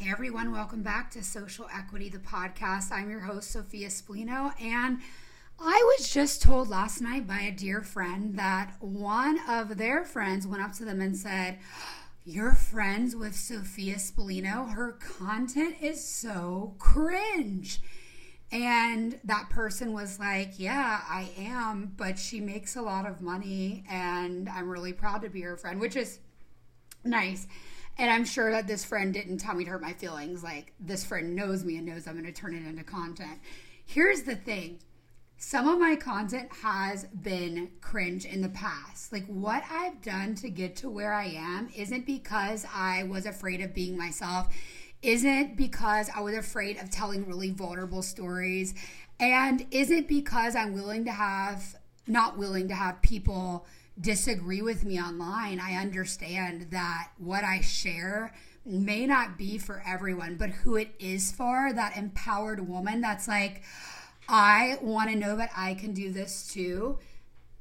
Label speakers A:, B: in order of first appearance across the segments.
A: Hey everyone, welcome back to Social Equity, the podcast. I'm your host, Sophia Spallino, and I was just told last night by a dear friend that one of their friends went up to them and said, You're friends with Sophia Spallino? Her content is so cringe. And that person was like, Yeah, I am, but she makes a lot of money, and I'm really proud to be her friend, which is nice. And I'm sure that this friend didn't tell me to hurt my feelings. Like, this friend knows me and knows I'm going to turn it into content. Here's the thing some of my content has been cringe in the past. Like, what I've done to get to where I am isn't because I was afraid of being myself, isn't because I was afraid of telling really vulnerable stories, and isn't because I'm willing to have, not willing to have people disagree with me online, I understand that what I share may not be for everyone, but who it is for, that empowered woman that's like, I want to know that I can do this too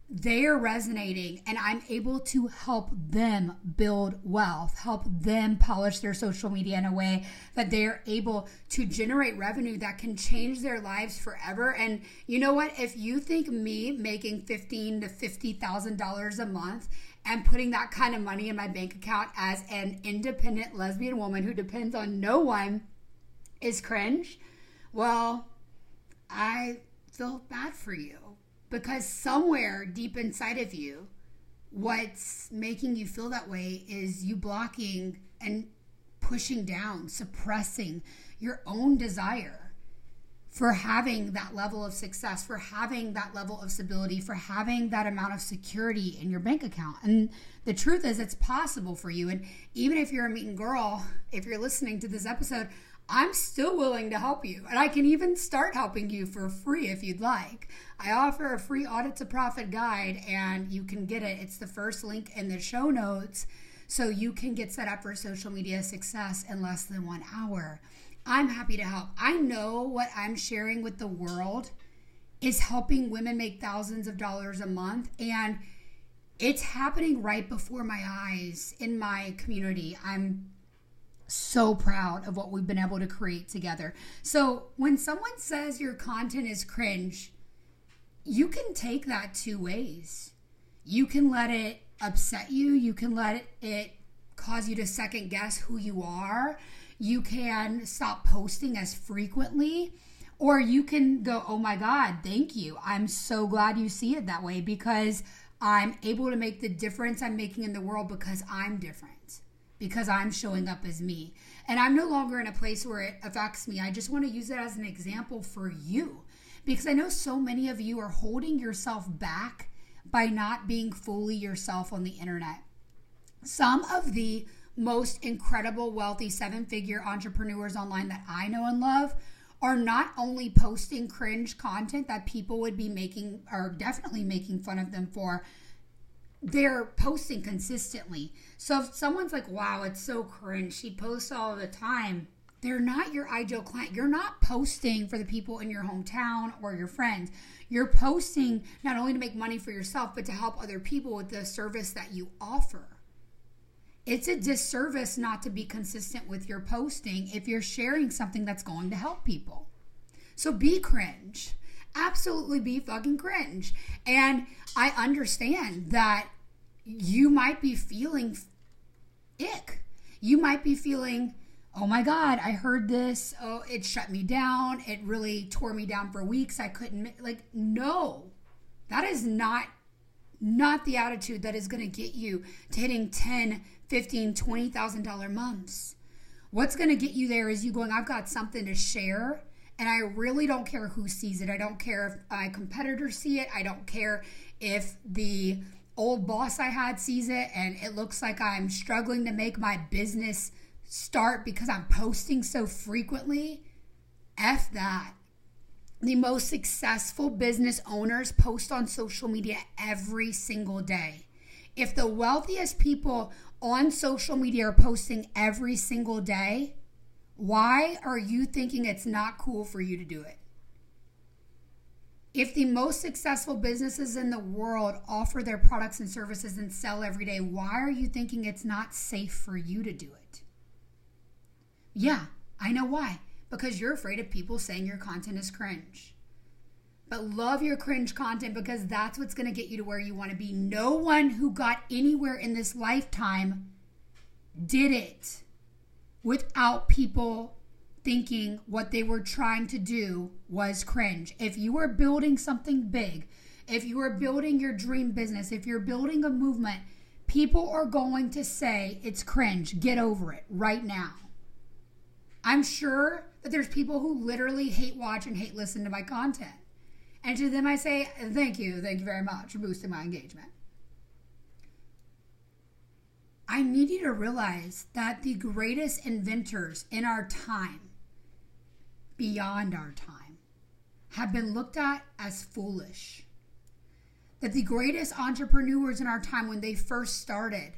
A: they are resonating and I'm able to help them build wealth, help them polish their social media in a way that they're able to generate revenue that can change their lives forever. And you know what? If you think me making fifteen to fifty thousand dollars a month and putting that kind of money in my bank account as an independent lesbian woman who depends on no one is cringe, well, I feel bad for you because somewhere deep inside of you, what's making you feel that way is you blocking and pushing down, suppressing your own desire for having that level of success, for having that level of stability, for having that amount of security in your bank account. And the truth is, it's possible for you. And even if you're a meeting girl, if you're listening to this episode, I'm still willing to help you. And I can even start helping you for free if you'd like. I offer a free audit to profit guide and you can get it. It's the first link in the show notes. So you can get set up for social media success in less than one hour. I'm happy to help. I know what I'm sharing with the world is helping women make thousands of dollars a month. And it's happening right before my eyes in my community. I'm so proud of what we've been able to create together. So when someone says your content is cringe, you can take that two ways. You can let it upset you, you can let it, cause you to second guess who you are. You can stop posting as frequently. Or you can go, oh my God, thank you. I'm so glad you see it that way because I'm able to make the difference I'm making in the world because I'm different because I'm showing up as me. And I'm no longer in a place where it affects me. I just want to use it as an example for you because I know so many of you are holding yourself back by not being fully yourself on the internet. Some of the most incredible, wealthy, seven figure entrepreneurs online that I know and love are not only posting cringe content that people would be making or definitely making fun of them for, they're posting consistently. So if someone's like, wow, it's so cringe, she posts all the time, they're not your ideal client. You're not posting for the people in your hometown or your friends. You're posting not only to make money for yourself, but to help other people with the service that you offer. It's a disservice not to be consistent with your posting if you're sharing something that's going to help people. So be cringe absolutely be fucking cringe. And I understand that you might be feeling ick. You might be feeling, oh my God, I heard this. Oh, it shut me down. It really tore me down for weeks. I couldn't, like, no, that is not not the attitude that is going to get you to hitting 10 15 20000 dollar months what's going to get you there is you going i've got something to share and I really don't care who sees it. I don't care if my competitors see it. I don't care if the old boss I had sees it and it looks like I'm struggling to make my business start because I'm posting so frequently. F that. The most successful business owners post on social media every single day. If the wealthiest people on social media are posting every single day, why are you thinking it's not cool for you to do it? If the most successful businesses in the world offer their products and services and sell every day, why are you thinking it's not safe for you to do it? Yeah, I know why. Because you're afraid of people saying your content is cringe. But love your cringe content because that's what's going to get you to where you want to be. No one who got anywhere in this lifetime did it without people thinking what they were trying to do was cringe. If you are building something big, if you are building your dream business, if you're building a movement, people are going to say it's cringe. Get over it right now. I'm sure that there's people who literally hate watch and hate listen to my content. And to them, I say, thank you, thank you very much for boosting my engagement. I need you to realize that the greatest inventors in our time beyond our time have been looked at as foolish. That the greatest entrepreneurs in our time, when they first started,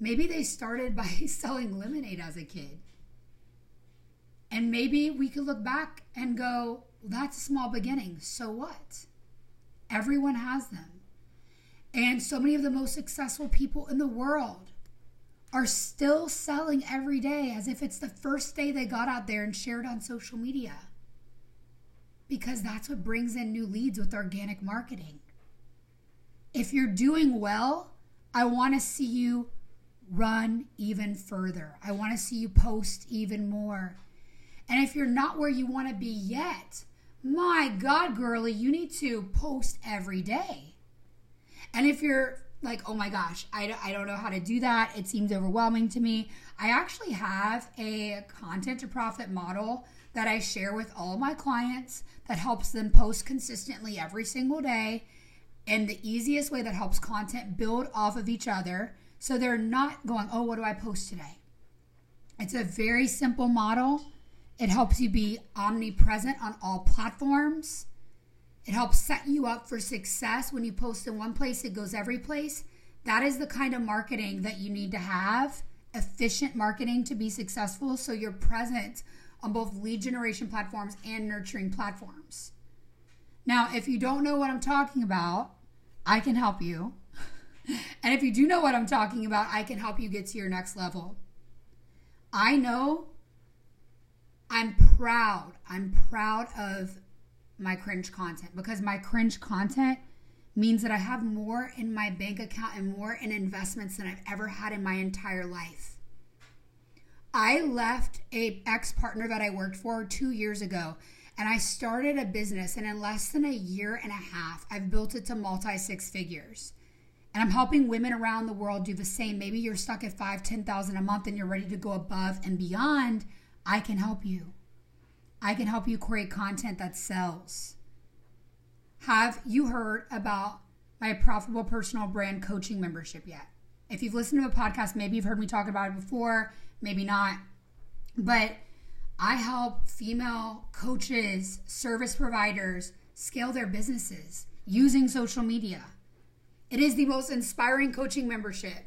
A: maybe they started by selling lemonade as a kid. And maybe we could look back and go, that's a small beginning. So what? Everyone has them. And so many of the most successful people in the world are still selling every day as if it's the first day they got out there and shared on social media. Because that's what brings in new leads with organic marketing. If you're doing well, I want to see you run even further. I want to see you post even more. And if you're not where you want to be yet, my God, girly, you need to post every day. And if you're like, oh my gosh, I, I don't know how to do that. It seems overwhelming to me. I actually have a content to profit model that I share with all my clients that helps them post consistently every single day. And the easiest way that helps content build off of each other so they're not going, oh, what do I post today? It's a very simple model. It helps you be omnipresent on all platforms. It helps set you up for success. When you post in one place, it goes every place. That is the kind of marketing that you need to have efficient marketing to be successful. So you're present on both lead generation platforms and nurturing platforms. Now, if you don't know what I'm talking about, I can help you. and if you do know what I'm talking about, I can help you get to your next level. I know I'm proud. I'm proud of my cringe content because my cringe content means that I have more in my bank account and more in investments than I've ever had in my entire life. I left a ex-partner that I worked for 2 years ago and I started a business and in less than a year and a half I've built it to multi six figures. And I'm helping women around the world do the same. Maybe you're stuck at five, ten thousand a month and you're ready to go above and beyond. I can help you. I can help you create content that sells. Have you heard about my profitable personal brand coaching membership yet? If you've listened to a podcast, maybe you've heard me talk about it before, maybe not. But I help female coaches, service providers scale their businesses using social media. It is the most inspiring coaching membership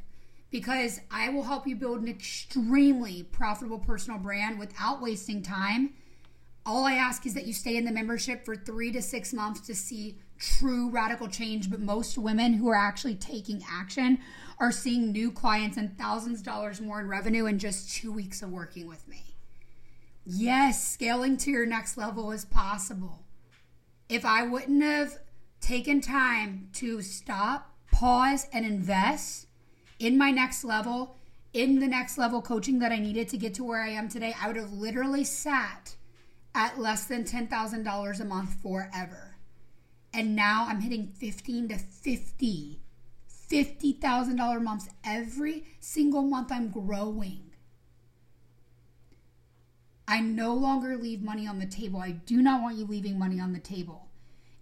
A: because I will help you build an extremely profitable personal brand without wasting time all I ask is that you stay in the membership for three to six months to see true radical change. But most women who are actually taking action are seeing new clients and thousands of dollars more in revenue in just two weeks of working with me. Yes, scaling to your next level is possible. If I wouldn't have taken time to stop, pause, and invest in my next level, in the next level coaching that I needed to get to where I am today, I would have literally sat at less than $10,000 a month forever. And now I'm hitting 15 to 50 $50,000 months every single month I'm growing. I no longer leave money on the table. I do not want you leaving money on the table.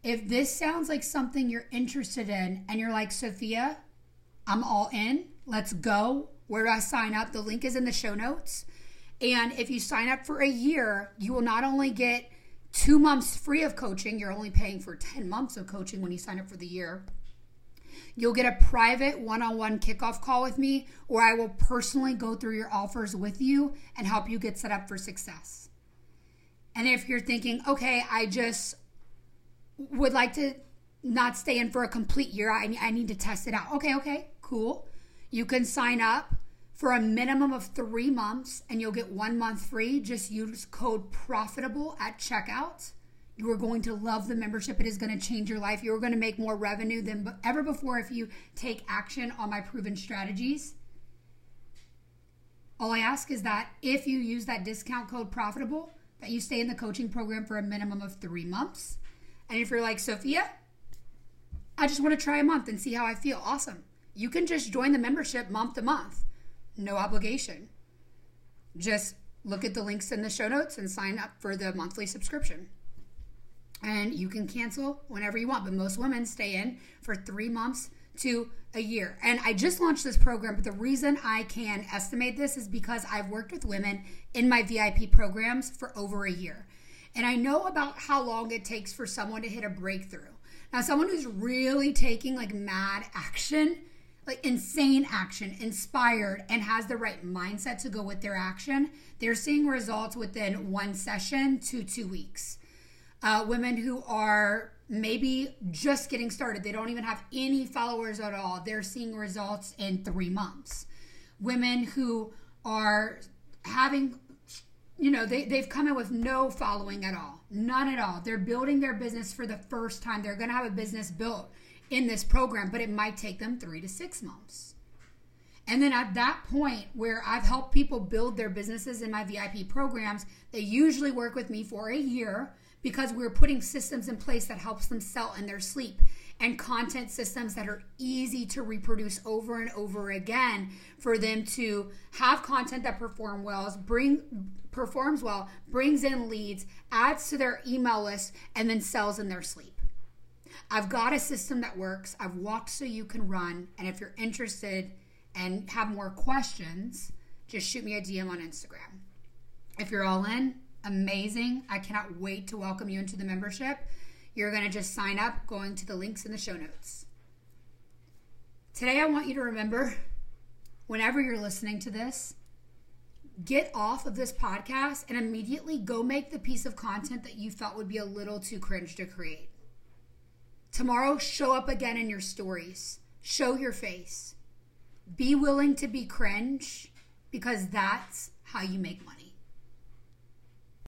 A: If this sounds like something you're interested in and you're like, Sophia, I'm all in, let's go. Where do I sign up? The link is in the show notes. And if you sign up for a year, you will not only get two months free of coaching, you're only paying for 10 months of coaching when you sign up for the year. You'll get a private one on one kickoff call with me where I will personally go through your offers with you and help you get set up for success. And if you're thinking, okay, I just would like to not stay in for a complete year, I, I need to test it out. Okay, okay, cool. You can sign up for a minimum of three months and you'll get one month free. Just use code profitable at checkout. You are going to love the membership. It is going to change your life. You're going to make more revenue than ever before if you take action on my proven strategies. All I ask is that if you use that discount code profitable, that you stay in the coaching program for a minimum of three months. And if you're like, Sophia, I just want to try a month and see how I feel, awesome. You can just join the membership month to month, no obligation. Just look at the links in the show notes and sign up for the monthly subscription and you can cancel whenever you want. But most women stay in for three months to a year. And I just launched this program, but the reason I can estimate this is because I've worked with women in my VIP programs for over a year. And I know about how long it takes for someone to hit a breakthrough. Now, someone who's really taking like mad action, like insane action, inspired, and has the right mindset to go with their action, they're seeing results within one session to two weeks uh, women who are maybe just getting started. They don't even have any followers at all. They're seeing results in three months. Women who are having, you know, they, they've come in with no following at all, none at all. They're building their business for the first time. They're going to have a business built in this program, but it might take them three to six months. And then at that point where I've helped people build their businesses in my VIP programs, they usually work with me for a year because we're putting systems in place that helps them sell in their sleep and content systems that are easy to reproduce over and over again for them to have content that perform well bring performs well brings in leads adds to their email list and then sells in their sleep i've got a system that works i've walked so you can run and if you're interested and have more questions just shoot me a dm on instagram if you're all in amazing. I cannot wait to welcome you into the membership. You're going to just sign up going to the links in the show notes. Today, I want you to remember whenever you're listening to this, get off of this podcast and immediately go make the piece of content that you felt would be a little too cringe to create. Tomorrow, show up again in your stories, show your face. Be willing to be cringe because that's how you make money.